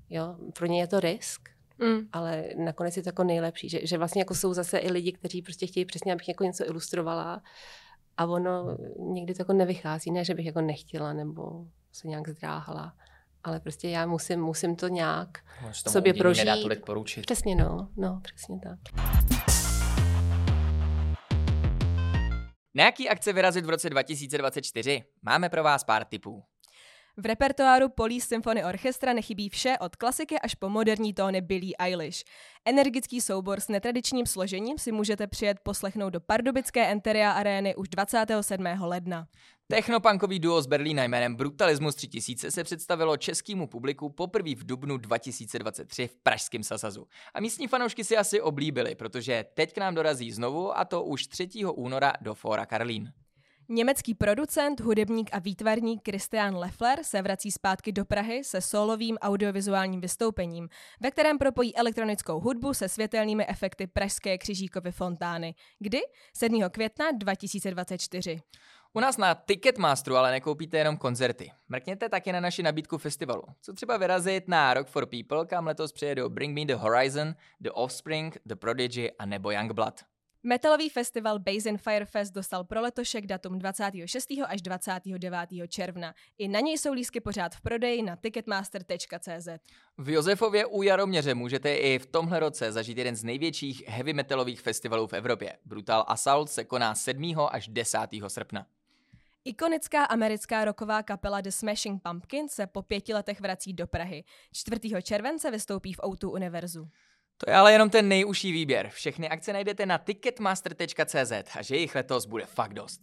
Jo, pro ně je to risk, mm. ale nakonec je to jako nejlepší, že, že vlastně jako jsou zase i lidi, kteří prostě chtějí přesně, abych jako něco ilustrovala a ono někdy to jako nevychází, ne, že bych jako nechtěla nebo se nějak zdráhala ale prostě já musím, musím to nějak sobě prožít. Nedá tolik poručit. Přesně no, no, přesně tak. Na jaký akce vyrazit v roce 2024? Máme pro vás pár tipů. V repertoáru Police Symphony Orchestra nechybí vše od klasiky až po moderní tóny Billie Eilish. Energický soubor s netradičním složením si můžete přijet poslechnout do pardubické Enteria arény už 27. ledna. Technopunkový duo z Berlína jménem Brutalismus 3000 se představilo českému publiku poprvé v dubnu 2023 v Pražském Sasazu. A místní fanoušky si asi oblíbili, protože teď k nám dorazí znovu a to už 3. února do Fóra Karlín. Německý producent, hudebník a výtvarník Christian Leffler se vrací zpátky do Prahy se solovým audiovizuálním vystoupením, ve kterém propojí elektronickou hudbu se světelnými efekty Pražské křižíkovy fontány. Kdy? 7. května 2024. U nás na Ticketmasteru ale nekoupíte jenom koncerty. Mrkněte taky na naši nabídku festivalu. Co třeba vyrazit na Rock for People, kam letos přijedou Bring Me The Horizon, The Offspring, The Prodigy a nebo Youngblood. Metalový festival Basin Firefest dostal pro letošek datum 26. až 29. června. I na něj jsou lísky pořád v prodeji na ticketmaster.cz. V Josefově u Jaroměře můžete i v tomhle roce zažít jeden z největších heavy metalových festivalů v Evropě. Brutal Assault se koná 7. až 10. srpna. Ikonická americká roková kapela The Smashing Pumpkins se po pěti letech vrací do Prahy. 4. července vystoupí v Outu Univerzu. To je ale jenom ten nejužší výběr. Všechny akce najdete na ticketmaster.cz a že jich letos bude fakt dost.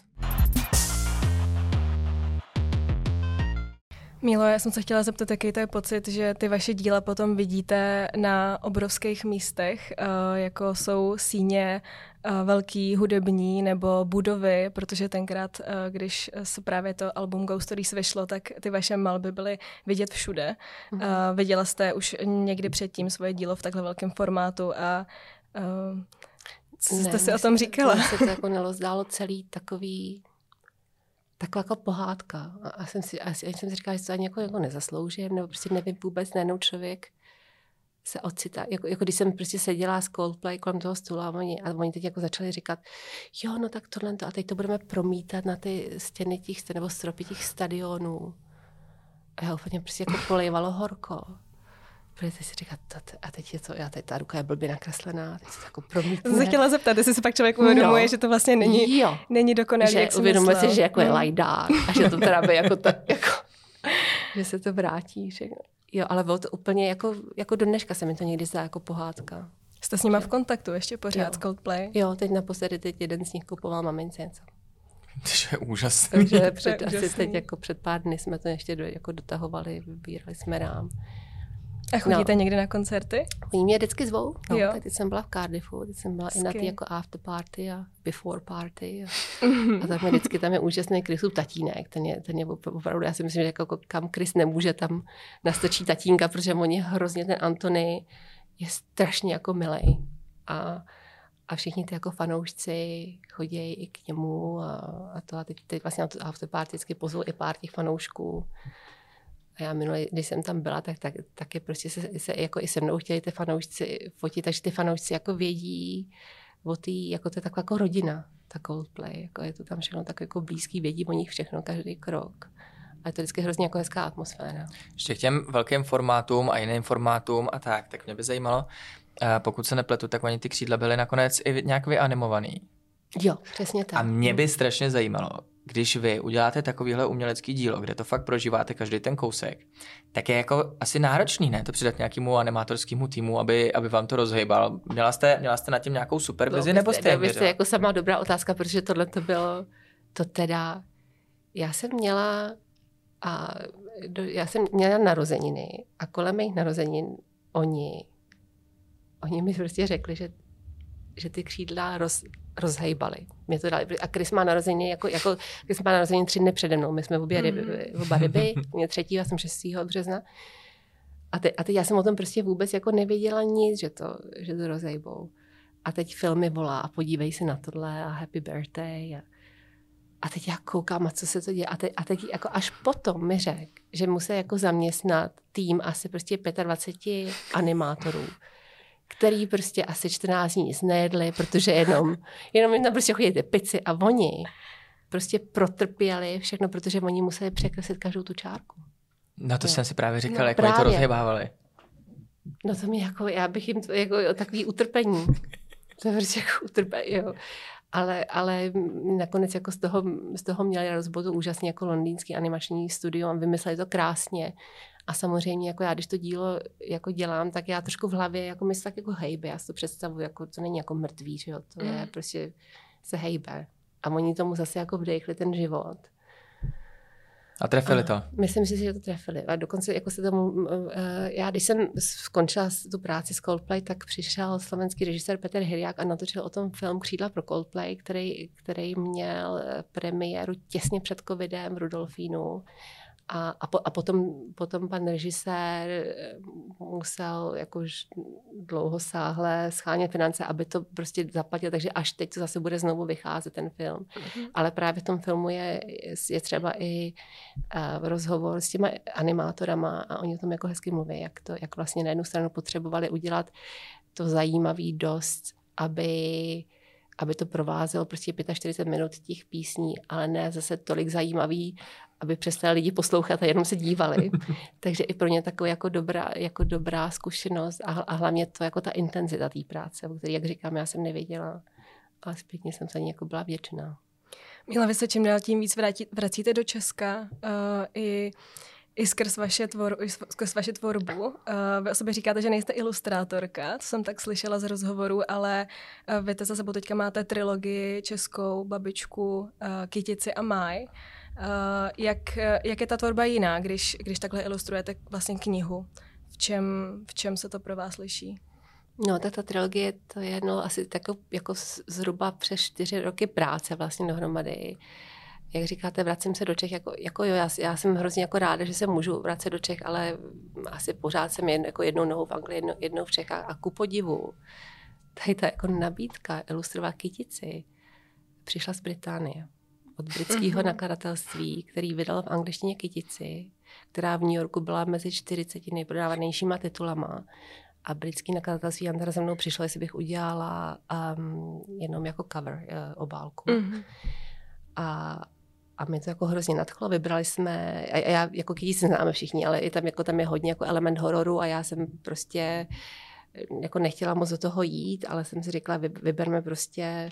Milo, já jsem se chtěla zeptat, jaký to je pocit, že ty vaše díla potom vidíte na obrovských místech, eh, jako jsou síně eh, velký hudební nebo budovy, protože tenkrát, eh, když se právě to album Ghost Stories vyšlo, tak ty vaše malby byly vidět všude. Mm-hmm. Viděla jste už někdy předtím svoje dílo v takhle velkém formátu a co jste ne, si o tom říkala? Mně se to jako nelozdálo celý takový taková jako pohádka. A, a jsem si, a jsem si říkala, že to ani jako, jako nezasloužím, nebo prostě nevím vůbec, najednou člověk se ocitá. Jako, jako když jsem prostě seděla s Coldplay kolem toho stolu a oni, a oni teď jako začali říkat, jo, no tak tohle to, a teď to budeme promítat na ty stěny těch, nebo stropy těch stadionů. A já úplně prostě jako polejvalo horko. Protože si říkat, a teď je to, já teď ta ruka je blbě nakreslená, teď se to jako promítne. Jsem se chtěla zeptat, jestli si pak člověk uvědomuje, no, že to vlastně není, jo, není dokonalý, že jak uvědomuje si, že jako je no. lajdák a že to teda by jako, ta, jako že se to vrátí. Že, Jo, ale bylo to úplně jako, jako do dneška se mi to někdy zdá jako pohádka. Jste s nima v kontaktu ještě pořád, Jo. Coldplay? Jo, teď naposledy teď jeden z nich kupoval mamince něco. To je úžasný. Takže před, asi úžasný. teď jako před pár dny jsme to ještě do, jako dotahovali, vybírali jsme rám. A chodíte No. někdy na koncerty? Oni mě vždycky zvou. No, Jo. tak teď jsem byla v Cardiffu, teď jsem byla i na ty jako after party a before party. A, a tak mi vždycky tam je úžasný Chrisův tatínek. Ten je, ten je opr- opravdu, já si myslím, že jako kam Chris nemůže, tam nastačí tatínka, protože on je hrozně, ten Antony je strašně jako milej. A, a všichni ty jako fanoušci chodí i k němu a, a to a teď, teď vlastně na tu after party vždycky pozvou i pár těch fanoušků. A já minule, když jsem tam byla, tak, tak, taky prostě se, se, jako i se mnou chtěli ty fanoušci fotit, takže ty fanoušci jako vědí o tý, jako to je taková jako rodina, ta Coldplay, jako je to tam všechno tak jako blízký, vědí o nich všechno, každý krok. A je to vždycky hrozně jako hezká atmosféra. Ještě k těm velkým formátům a jiným formátům a tak, tak mě by zajímalo, eh, pokud se nepletu, tak oni ty křídla byly nakonec i nějak vyanimovaný. Jo, přesně tak. A mě by strašně zajímalo, když vy uděláte takovýhle umělecký dílo, kde to fakt prožíváte každý ten kousek, tak je jako asi náročný, ne? To přidat nějakému animátorskému týmu, aby, aby vám to rozhejbal. Měla jste, měla jste nad tím nějakou supervizi, To nebo jste věřila? jako sama dobrá otázka, protože tohle to bylo, to teda, já jsem měla, a do, já jsem měla narozeniny a kolem mých narozenin oni, oni mi prostě řekli, že, že ty křídla roz, rozhejbaly. Mě to dali. A Chris má narozeniny, jako, jako Chris má narozeniny tři dny přede mnou. My jsme obě ryby, oba ryby, mě třetí, já jsem 6. března. A, te, a teď já jsem o tom prostě vůbec jako nevěděla nic, že to, že to rozejbou. A teď filmy volá a podívej se na tohle a happy birthday. A, a teď já koukám, a co se to děje. A teď, a teď jako až potom mi řekl, že musí jako zaměstnat tým asi prostě 25 animátorů, který prostě asi 14 dní nic nejedli, protože jenom, jenom jim tam prostě chodí ty pici a oni prostě protrpěli všechno, protože oni museli překreslit každou tu čárku. No to Jo. jsem si právě říkal, No, jak oni to právě. rozhejbávali. No to mi jako, já bych jim to, jako takový utrpení. To je prostě jako utrpení, jo. Ale, ale nakonec jako z toho, z toho měli rozbodu úžasně jako londýnský animační studio a vymysleli to krásně. A samozřejmě jako já, když to dílo jako dělám, tak já trošku v hlavě jako myslím tak jako hejbe. Já si to představuji, jako to není jako mrtvý, že jo? To je Mm. prostě se hejbe. A oni tomu zase jako vdechli ten život. A trefili A to. Myslím si, že to trefili. A dokonce jako se tomu, uh, já když jsem skončila tu práci s Coldplay, tak přišel slovenský režisér Petr Hyriák a natočil o tom film Křídla pro Coldplay, který, který měl eh, premiéru těsně před covidem v Rudolfínu. A, a, po, a potom, potom pan režisér eh, musel jakož dlouho sáhle schánět finance, aby to prostě zaplatil, takže až teď to zase bude znovu vycházet ten film. Ale právě v tom filmu je, je třeba i uh, rozhovor s těma animátorama a oni o tom jako hezky mluví, jak, to, jak vlastně na jednu stranu potřebovali udělat to zajímavý dost, aby aby to provázelo prostě 45 minut těch písní, ale ne zase tolik zajímavý, aby přestali lidi poslouchat a jenom se dívali. Takže i pro ně taková jako dobrá, jako dobrá zkušenost a, a hlavně to jako ta intenzita té práce, o které, jak říkám, já jsem nevěděla, ale zpětně jsem za ní jako byla vděčná. Míla, vy se čím dál tím víc vrátí, vracíte do Česka uh, i, i skrz, vaše tvor, i skrz vaši tvorbu. Uh, vy o sobě říkáte, že nejste ilustrátorka, to jsem tak slyšela z rozhovoru, ale uh, vy za sebou teďka máte trilogii českou, babičku, uh, Kytici a Maj. Uh, jak, jak je ta tvorba jiná, když, když takhle ilustrujete vlastně knihu? V čem, v čem se to pro vás liší? No, tak ta trilogie, to je no, asi tako, jako z- zhruba přes čtyři roky práce vlastně dohromady. Jak říkáte, vracím se do Čech, jako, jako jo, já, já jsem hrozně jako ráda, že se můžu vracet do Čech, ale asi pořád jsem jen, jako jednou nohou v Anglii, jednou, jednou v Čechách a ku podivu. Tady ta jako nabídka ilustrovat kytici přišla z Británie. Od britského Mhm. nakladatelství, který vydal v angličtině kytici, která v New Yorku byla mezi 40 nejprodávanějšíma titulama. A britský nakladatelství Andra za mnou přišlo, jestli bych udělala um, jenom jako cover uh, obálku. Mm-hmm. A, a mě to jako hrozně nadchlo. Vybrali jsme, a, já jako kytici známe všichni, ale i tam, jako, tam je hodně jako element hororu a já jsem prostě jako nechtěla moc do toho jít, ale jsem si řekla, vy, vyberme prostě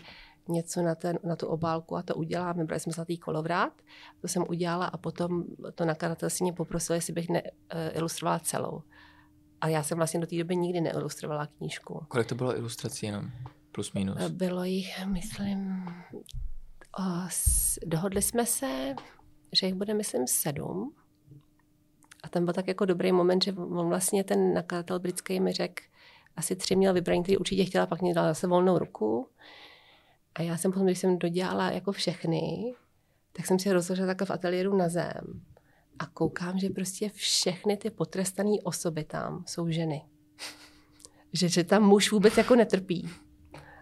něco na, ten, na tu obálku a to udělám. Vybrali jsme zlatý kolovrát, to jsem udělala a potom to nakladatelství mě poprosilo, jestli bych ne, uh, ilustrovala celou. A já jsem vlastně do té doby nikdy neilustrovala knížku. Kolik to bylo ilustrací jenom? Plus minus? Bylo jich, myslím, o, s, dohodli jsme se, že jich bude, myslím, sedm. A tam byl tak jako dobrý moment, že on vlastně ten nakladatel britský mi řekl, asi tři měl vybraný, který určitě chtěla, pak mě dala zase volnou ruku. A já jsem potom, když jsem dodělala jako všechny, tak jsem si rozložila takhle v ateliéru na zem. A koukám, že prostě všechny ty potrestané osoby tam jsou ženy. Že, že tam muž vůbec jako netrpí.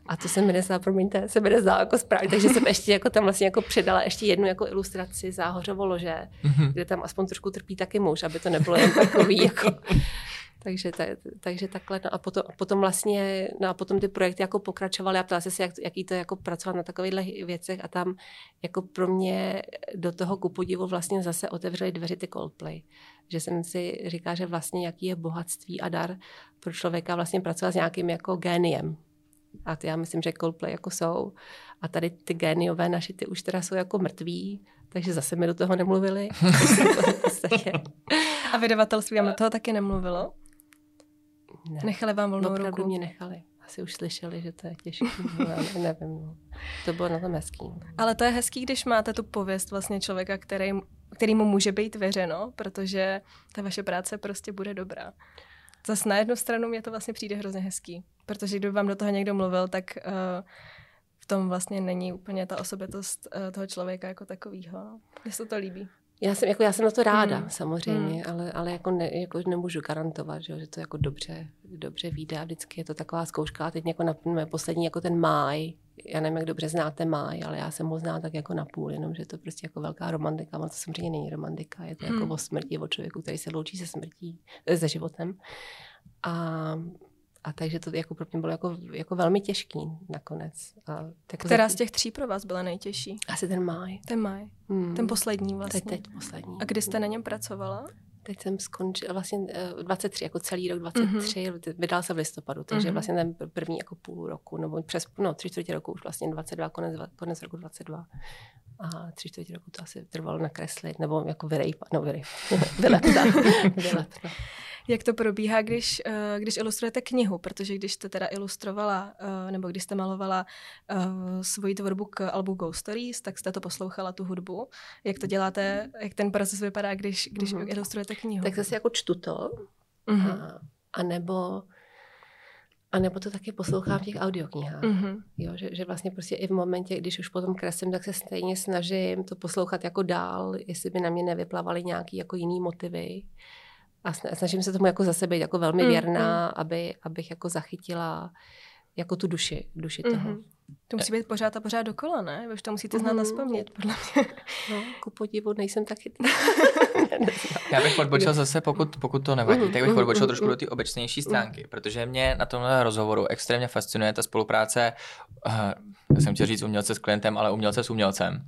A to se mi nezdá, promiňte, se mi nezdá jako správně, takže jsem ještě jako tam vlastně jako přidala ještě jednu jako ilustraci záhořovo lože, mm-hmm. kde tam aspoň trošku trpí taky muž, aby to nebylo jen takový jako... Takže, ta, takže takhle. No a potom, potom vlastně, no a potom ty projekty jako pokračovaly a ptala se si, jak, jaký to jako pracovat na takovýchhle věcech a tam jako pro mě do toho ku podivu vlastně zase otevřely dveře ty Coldplay. Že jsem si říká, že vlastně jaký je bohatství a dar pro člověka vlastně pracovat s nějakým jako géniem. A ty já myslím, že Coldplay jako jsou. A tady ty géniové naši, ty už teda jsou jako mrtví, takže zase mi do toho nemluvili. a vydavatelství vám do toho taky nemluvilo? Ne. Nechali vám volnou Opravdu ruku? mě nechali. Asi už slyšeli, že to je těžké. Nevím. No. To bylo na tom hezký. Ale to je hezký, když máte tu pověst vlastně člověka, který, který mu může být věřeno, protože ta vaše práce prostě bude dobrá. Zase na jednu stranu mě to vlastně přijde hrozně hezký, protože kdyby vám do toho někdo mluvil, tak uh, v tom vlastně není úplně ta osobitost uh, toho člověka jako takovýho. No. Mně se to líbí. Já jsem, jako, já jsem na to ráda, mm. samozřejmě, mm. ale, ale jako, ne, jako nemůžu garantovat, že, že to jako dobře, dobře vyjde a vždycky je to taková zkouška. A teď jako na, na poslední, jako ten máj, já nevím, jak dobře znáte máj, ale já jsem ho znala tak jako na půl, jenom že to prostě jako velká romantika, ale to samozřejmě není romantika, je to jako hmm. o smrti, o člověku, který se loučí se smrtí, eh, se životem. A a takže to jako pro mě bylo jako, jako velmi těžký nakonec. A tak Která z těch tří pro vás byla nejtěžší? Asi ten máj. Ten máj. Hmm. Ten poslední vlastně. Teď, teď poslední. A kdy jste na něm pracovala? Teď jsem skončila vlastně 23, eh, jako celý rok 23, mm-hmm. vydal se v listopadu, takže mm-hmm. vlastně ten první jako půl roku, nebo přes, no tři čtvrtě roku už vlastně 22, konec, konec roku 22. A tři čtvrtě roku to asi trvalo nakreslit, nebo jako vyrejpat, no vyrejpat, vyleptat, vyleptat. Jak to probíhá, když, uh, když ilustrujete knihu? Protože když jste teda ilustrovala, uh, nebo když jste malovala uh, svoji tvorbu k albu Ghost Stories, tak jste to poslouchala, tu hudbu. Jak to děláte, jak ten proces vypadá, když, když uh-huh. ilustrujete knihu? Tak zase jako čtu to, uh-huh. a, a nebo a nebo to taky poslouchám v těch audioknihách. Mm-hmm. Jo, že, že vlastně prostě i v momentě, když už potom kreslím, tak se stejně snažím to poslouchat jako dál, jestli by na mě nevyplavaly nějaký jako jiný motivy a snažím se tomu jako za sebe jako velmi věrná, mm. Aby, abych jako zachytila jako tu duši, duši mm-hmm. toho. To musí být pořád a pořád dokola, ne? Vy už to musíte znát mm. naspamět, podle mě. No, ku podivu nejsem taky. Já bych odbočil zase, pokud, pokud to nevadí, tak bych odbočil trošku do té obecnější stránky, protože mě na tomhle rozhovoru extrémně fascinuje ta spolupráce, uh, já jsem chtěl říct umělce s klientem, ale umělce s umělcem.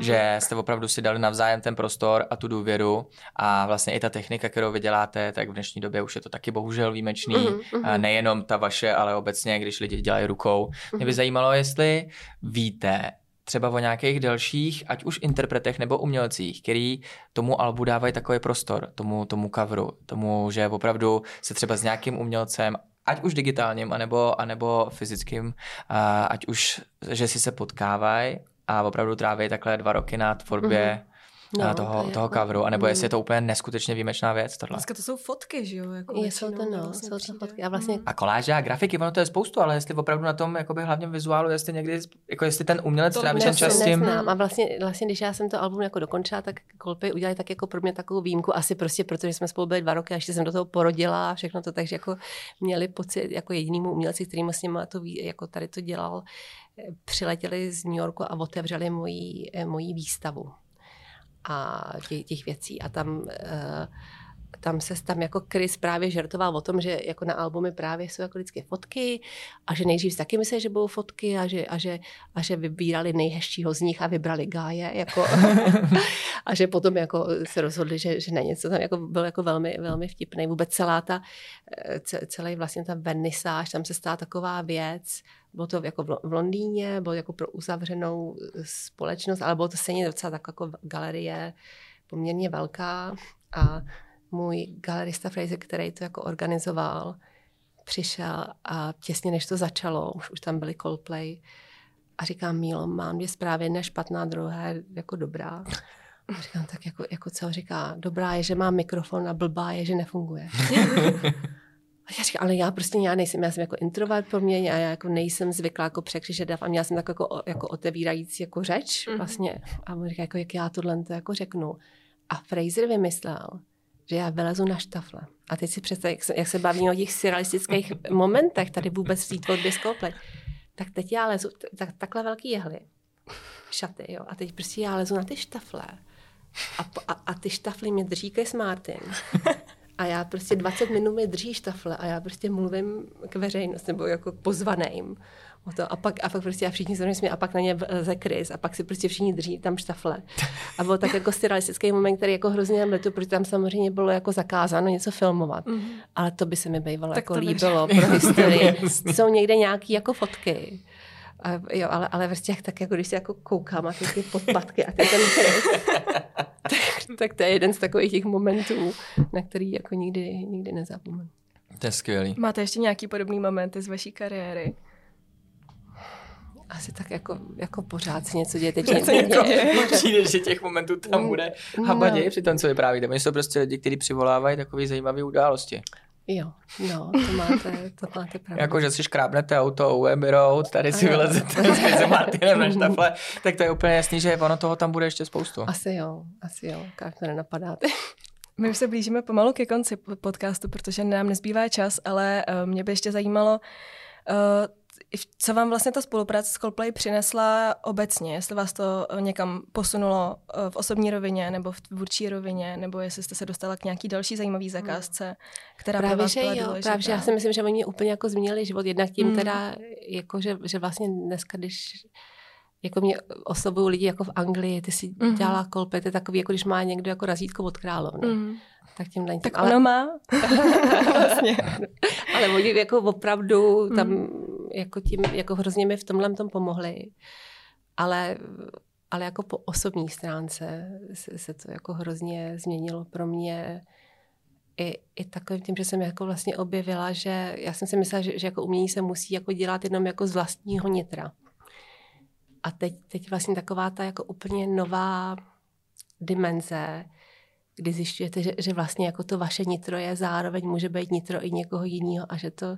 Že jste opravdu si dali navzájem ten prostor a tu důvěru a vlastně i ta technika, kterou vy děláte, tak v dnešní době už je to taky bohužel výjimečný. Nejenom ta vaše, ale obecně, když lidi dělají rukou. Mě by zajímalo, jestli víte, třeba o nějakých dalších, ať už interpretech nebo umělcích, který tomu albu dávají takový prostor, tomu, tomu coveru, tomu, že opravdu se třeba s nějakým umělcem, ať už digitálním, anebo, anebo fyzickým, ať už, že si se potkávají a opravdu tráví takhle dva roky na tvorbě mm-hmm no, toho, to toho jako, coveru, anebo mm. jestli je to úplně neskutečně výjimečná věc. Tohle. Dneska to jsou fotky, že jo? Jako je, jsou to, no, vlastně jsou to fotky. A, vlastně... Mm. a koláže a grafiky, ono to je spoustu, ale jestli opravdu na tom jakoby hlavně vizuálu, jestli někdy, jako jestli ten umělec to tráví ten čas s tím. A vlastně, vlastně, když já jsem to album jako dokončila, tak Kolpy udělali tak jako pro mě takovou výjimku, asi prostě protože jsme spolu byli dva roky a ještě jsem do toho porodila a všechno to, takže jako měli pocit jako jedinýmu umělci, který s nimi to, jako tady to dělal, eh, přiletěli z New Yorku a otevřeli moji, eh, moji výstavu a těch, těch věcí. A tam, uh, tam se tam jako Chris právě žertoval o tom, že jako na albumy právě jsou jako vždycky fotky a že nejdřív taky mysleli, že budou fotky a že, a že, a že vybírali nejhezčího z nich a vybrali Gáje. Jako, a že potom jako se rozhodli, že, že ne něco tam jako bylo jako velmi, velmi vtipný. Vůbec celá ta, eh, celý vlastně ta vernisáž, tam se stala taková věc, bylo to jako v Londýně, bylo jako pro uzavřenou společnost, ale bylo to stejně docela tak jako galerie poměrně velká a můj galerista Fraser, který to jako organizoval, přišel a těsně než to začalo, už, už tam byly Coldplay, a říkám, Mílo, mám dvě zprávy, jedna špatná, druhá jako dobrá. A říkám, tak jako, jako co? Říká, dobrá je, že mám mikrofon a blbá je, že nefunguje. a já říkám, ale já prostě já nejsem, já jsem jako introvert po mně a já jako nejsem zvyklá jako překřičet a měla jsem tak jako, jako otevírající jako řeč mm-hmm. vlastně. A on říká, jako, jak já tohle to jako řeknu. A Fraser vymyslel, že já vylezu na štafle. A teď si představ, jak se, jak se bavíme o těch surrealistických momentech tady vůbec v té tvorbě tak teď já lezu, tak, takhle velký jehly, šaty, jo, a teď prostě já lezu na ty štafle a, a, a ty štafly mě drží Chris Martin. A já prostě 20 minut mi drží štafle a já prostě mluvím k veřejnosti nebo jako pozvaným o to. A pak, a pak prostě a všichni se mě a pak na ně leze Chris a pak si prostě všichni drží tam štafle. A byl tak jako styralistický moment, který jako hrozně letu, protože tam samozřejmě bylo jako zakázáno něco filmovat. Mm-hmm. Ale to by se mi bývalo tak jako líbilo pro historii. Jsou někde nějaké jako fotky. A, jo, ale, ale prostě tak jako když si jako koukám a ty, ty podpatky a ty ten tak, tak to je jeden z takových těch momentů, na který jako nikdy, nikdy nezapomenu. To je skvělý. Máte ještě nějaký podobný momenty z vaší kariéry? asi tak jako, jako pořád si něco děje. Teď něco děje. Přijde, že těch momentů tam mm, bude habaději no. při tom, co vyprávíte. Oni jsou prostě lidi, kteří přivolávají takové zajímavé události. Jo, no, to máte, to máte pravdu. jako, že si škrábnete auto u Abbey Road, tady si vylezete s Martinem na štafle, tak to je úplně jasný, že ono toho tam bude ještě spoustu. Asi jo, asi jo, jak to nenapadá. My už se blížíme pomalu ke konci podcastu, protože nám nezbývá čas, ale uh, mě by ještě zajímalo, uh, co vám vlastně ta spolupráce s Coldplay přinesla obecně? Jestli vás to eh, někam posunulo v osobní rovině nebo v tvůrčí rovině, nebo jestli jste se dostala k nějaký další zajímavý hmm. zakázce, která právě, pro vás že byla jo, důležitá? Právě, že já si myslím, že oni úplně jako změnili život. Jednak tím mm. teda, jako, že, že vlastně dneska, když jako mě oslovují lidi jako v Anglii, ty si mm-hmm. dělala kolpy, to je takový, jako když má někdo jako razítko od královny. Mm. Tak tím Tak ale... ono má. vlastně. ale oni jako opravdu tam mm. Jako tím, jako hrozně mi v tomhle tom pomohli. Ale, ale jako po osobní stránce se, se to jako hrozně změnilo pro mě i, i takovým tím, že jsem jako vlastně objevila, že já jsem si myslela, že, že jako umění se musí jako dělat jenom jako z vlastního nitra. A teď, teď vlastně taková ta jako úplně nová dimenze, kdy zjišťujete, že, že vlastně jako to vaše nitro je zároveň může být nitro i někoho jiného a že to,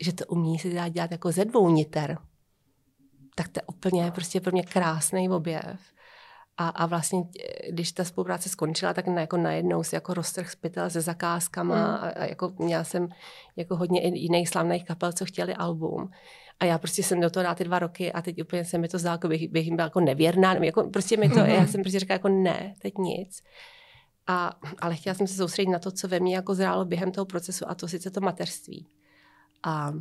že to umí se dá dělat jako ze dvou niter. Tak to je úplně prostě pro mě krásný objev. A, a vlastně, když ta spolupráce skončila, tak na, jako najednou si jako roztrh spytel se zakázkama mm. a, a jako měla jsem jako hodně jiných slavných kapel, co chtěli album. A já prostě jsem do toho dala ty dva roky a teď úplně se mi to zdalo, jako bych, bych jim byla jako nevěrná. Jako, prostě mi to, já jsem prostě říkala jako ne, teď nic. A, ale chtěla jsem se soustředit na to, co ve mně jako zrálo během toho procesu a to sice to mateřství. A,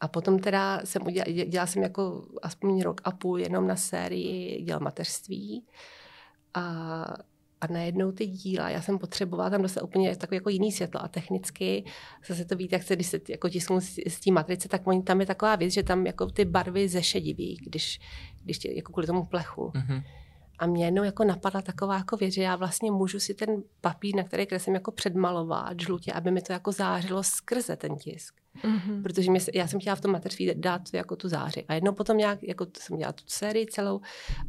a potom teda jsem udělala, dělala jsem jako aspoň rok a půl jenom na sérii dělal mateřství. A a najednou ty díla, já jsem potřebovala tam dostat úplně takový jako jiný světlo a technicky zase to víte, jak se, když se jako tisknou z, té matrice, tak oni, tam je taková věc, že tam jako ty barvy zešediví, když, když tě, jako kvůli tomu plechu. Mm-hmm. A mě jednou jako napadla taková jako věc, že já vlastně můžu si ten papír, na který jsem jako předmalovat žlutě, aby mi to jako zářilo skrze ten tisk. Mm-hmm. Protože mě, já jsem chtěla v tom mateřství dát jako tu záři. A jednou potom nějak, jako jsem dělala tu sérii celou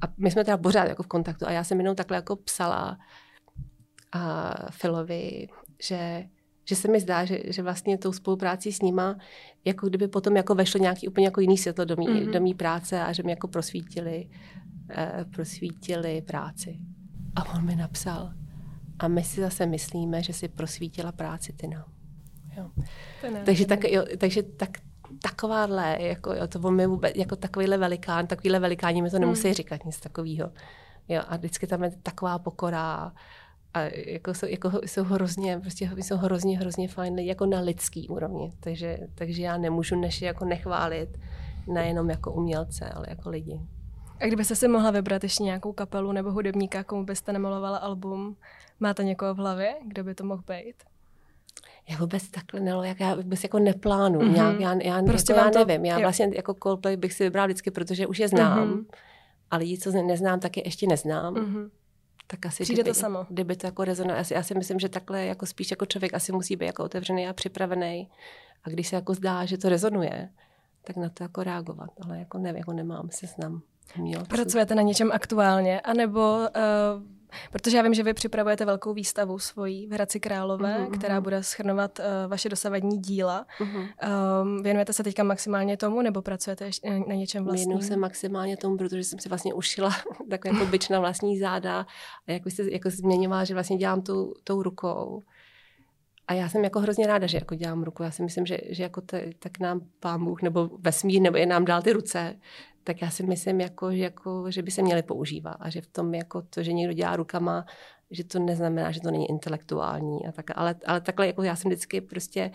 a my jsme teda pořád jako v kontaktu a já jsem jednou takhle jako psala a Filovi, že že se mi zdá, že, že vlastně tou spoluprácí s nima, jako kdyby potom jako vešlo nějaký úplně jako jiný světlo do mý, mm-hmm. do mý práce a že mi jako prosvítili, prosvítili práci. A on mi napsal, a my si zase myslíme, že si prosvítila práci ty nám. Jo. takže, tak, jo, takže tak, takováhle, jako, jo, to on mi vůbec, jako takovýhle velikán, takovýhle velikáni mi to nemusí hmm. říkat nic takového. Jo, a vždycky tam je taková pokora a jako jsou, jako jsou hrozně, prostě jsou hrozně, hrozně fajn lidi, jako na lidský úrovni. Takže, takže já nemůžu než jako nechválit nejenom jako umělce, ale jako lidi. A kdybyste si mohla vybrat ještě nějakou kapelu nebo hudebníka, komu byste namalovala album, máte někoho v hlavě, kdo by to mohl být? já vůbec takhle nelo, jak já vůbec jako neplánu, mm-hmm. já, já, já, prostě jako, já to, nevím, já jo. vlastně jako Coldplay bych si vybrala vždycky, protože už je znám, mm-hmm. ale lidi, co neznám, tak je ještě neznám. Mm-hmm. Tak asi Přijde kdyby, to samo. Kdyby to jako rezonovalo, asi, já si myslím, že takhle jako spíš jako člověk asi musí být jako otevřený a připravený. A když se jako zdá, že to rezonuje, tak na to jako reagovat. Ale jako nevím, jako nemám seznam. Pracujete na něčem aktuálně, anebo uh, Protože já vím, že vy připravujete velkou výstavu svojí v Hradci Králové, uh-huh. která bude schrnovat uh, vaše dosavadní díla. Uh-huh. Um, věnujete se teďka maximálně tomu, nebo pracujete ještě na něčem vlastním? Věnuju se maximálně tomu, protože jsem si vlastně ušila takové jako byč na vlastní záda. A jak byste jako změňovala, že vlastně dělám tu, tou rukou. A já jsem jako hrozně ráda, že jako dělám ruku. Já si myslím, že, že jako te, tak nám pán Bůh nebo vesmír nebo je nám dal ty ruce, tak já si myslím, jako, že, jako, že by se měly používat a že v tom jako to, že někdo dělá rukama, že to neznamená, že to není intelektuální. A tak, ale, ale takhle jako já jsem vždycky prostě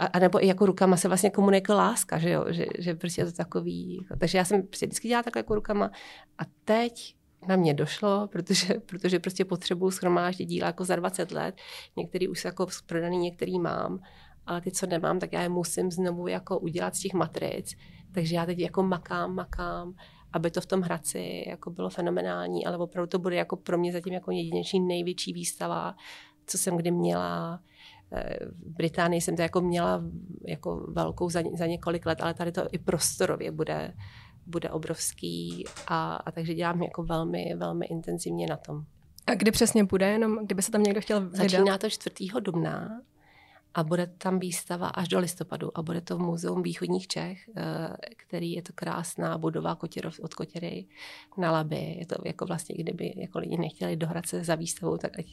a, a nebo i jako rukama se vlastně komunikuje láska, že jo, že, že prostě je to takový, jako, takže já jsem prostě vždycky dělala takhle jako rukama a teď na mě došlo, protože, protože prostě potřebuju schromáždit díla jako za 20 let. Některý už jako prodaný, některý mám, ale ty, co nemám, tak já je musím znovu jako udělat z těch matric. Takže já teď jako makám, makám, aby to v tom Hradci jako bylo fenomenální, ale opravdu to bude jako pro mě zatím jako jedinečný největší výstava, co jsem kdy měla. Eh, v Británii jsem to jako měla jako velkou za, za několik let, ale tady to i prostorově bude, bude obrovský a, a takže dělám jako velmi, velmi intenzivně na tom. A kdy přesně bude, jenom kdyby se tam někdo chtěl vydat? Začíná to 4. dubna a bude tam výstava až do listopadu a bude to v Muzeum východních Čech, eh, který je to krásná budova Kotěrov, od Kotěry na Laby. Je to jako vlastně, kdyby jako lidi nechtěli dohrat se za výstavou, tak ať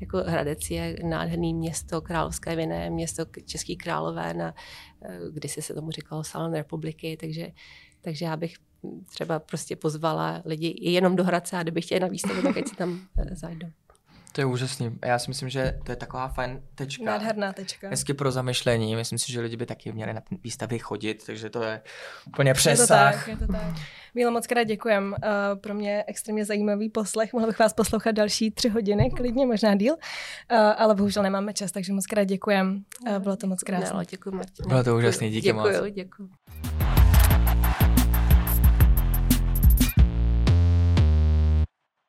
jako Hradec je nádherný město, královské vinné město Český králové, na, eh, kdysi se tomu říkalo Salon republiky, takže, takže já bych třeba prostě pozvala lidi jenom do Hradce a kdyby chtěli na výstavu, tak ať si tam eh, zajdou. To je úžasný. Já si myslím, že to je taková fajn tečka. Nádherná tečka. Hezky pro zamyšlení. Myslím si, že lidi by taky měli na výstavy chodit, takže to je úplně přesah. Je to tak, je to tak. Mílo, moc krát děkujem. Uh, pro mě extrémně zajímavý poslech. Mohla bych vás poslouchat další tři hodiny, klidně, možná díl. Uh, ale bohužel nemáme čas, takže moc krát děkujem. Uh, bylo to moc krásné. děkuji, Martina. Bylo to úžasný, díky děkuju, moc. Děkuji, děkuji.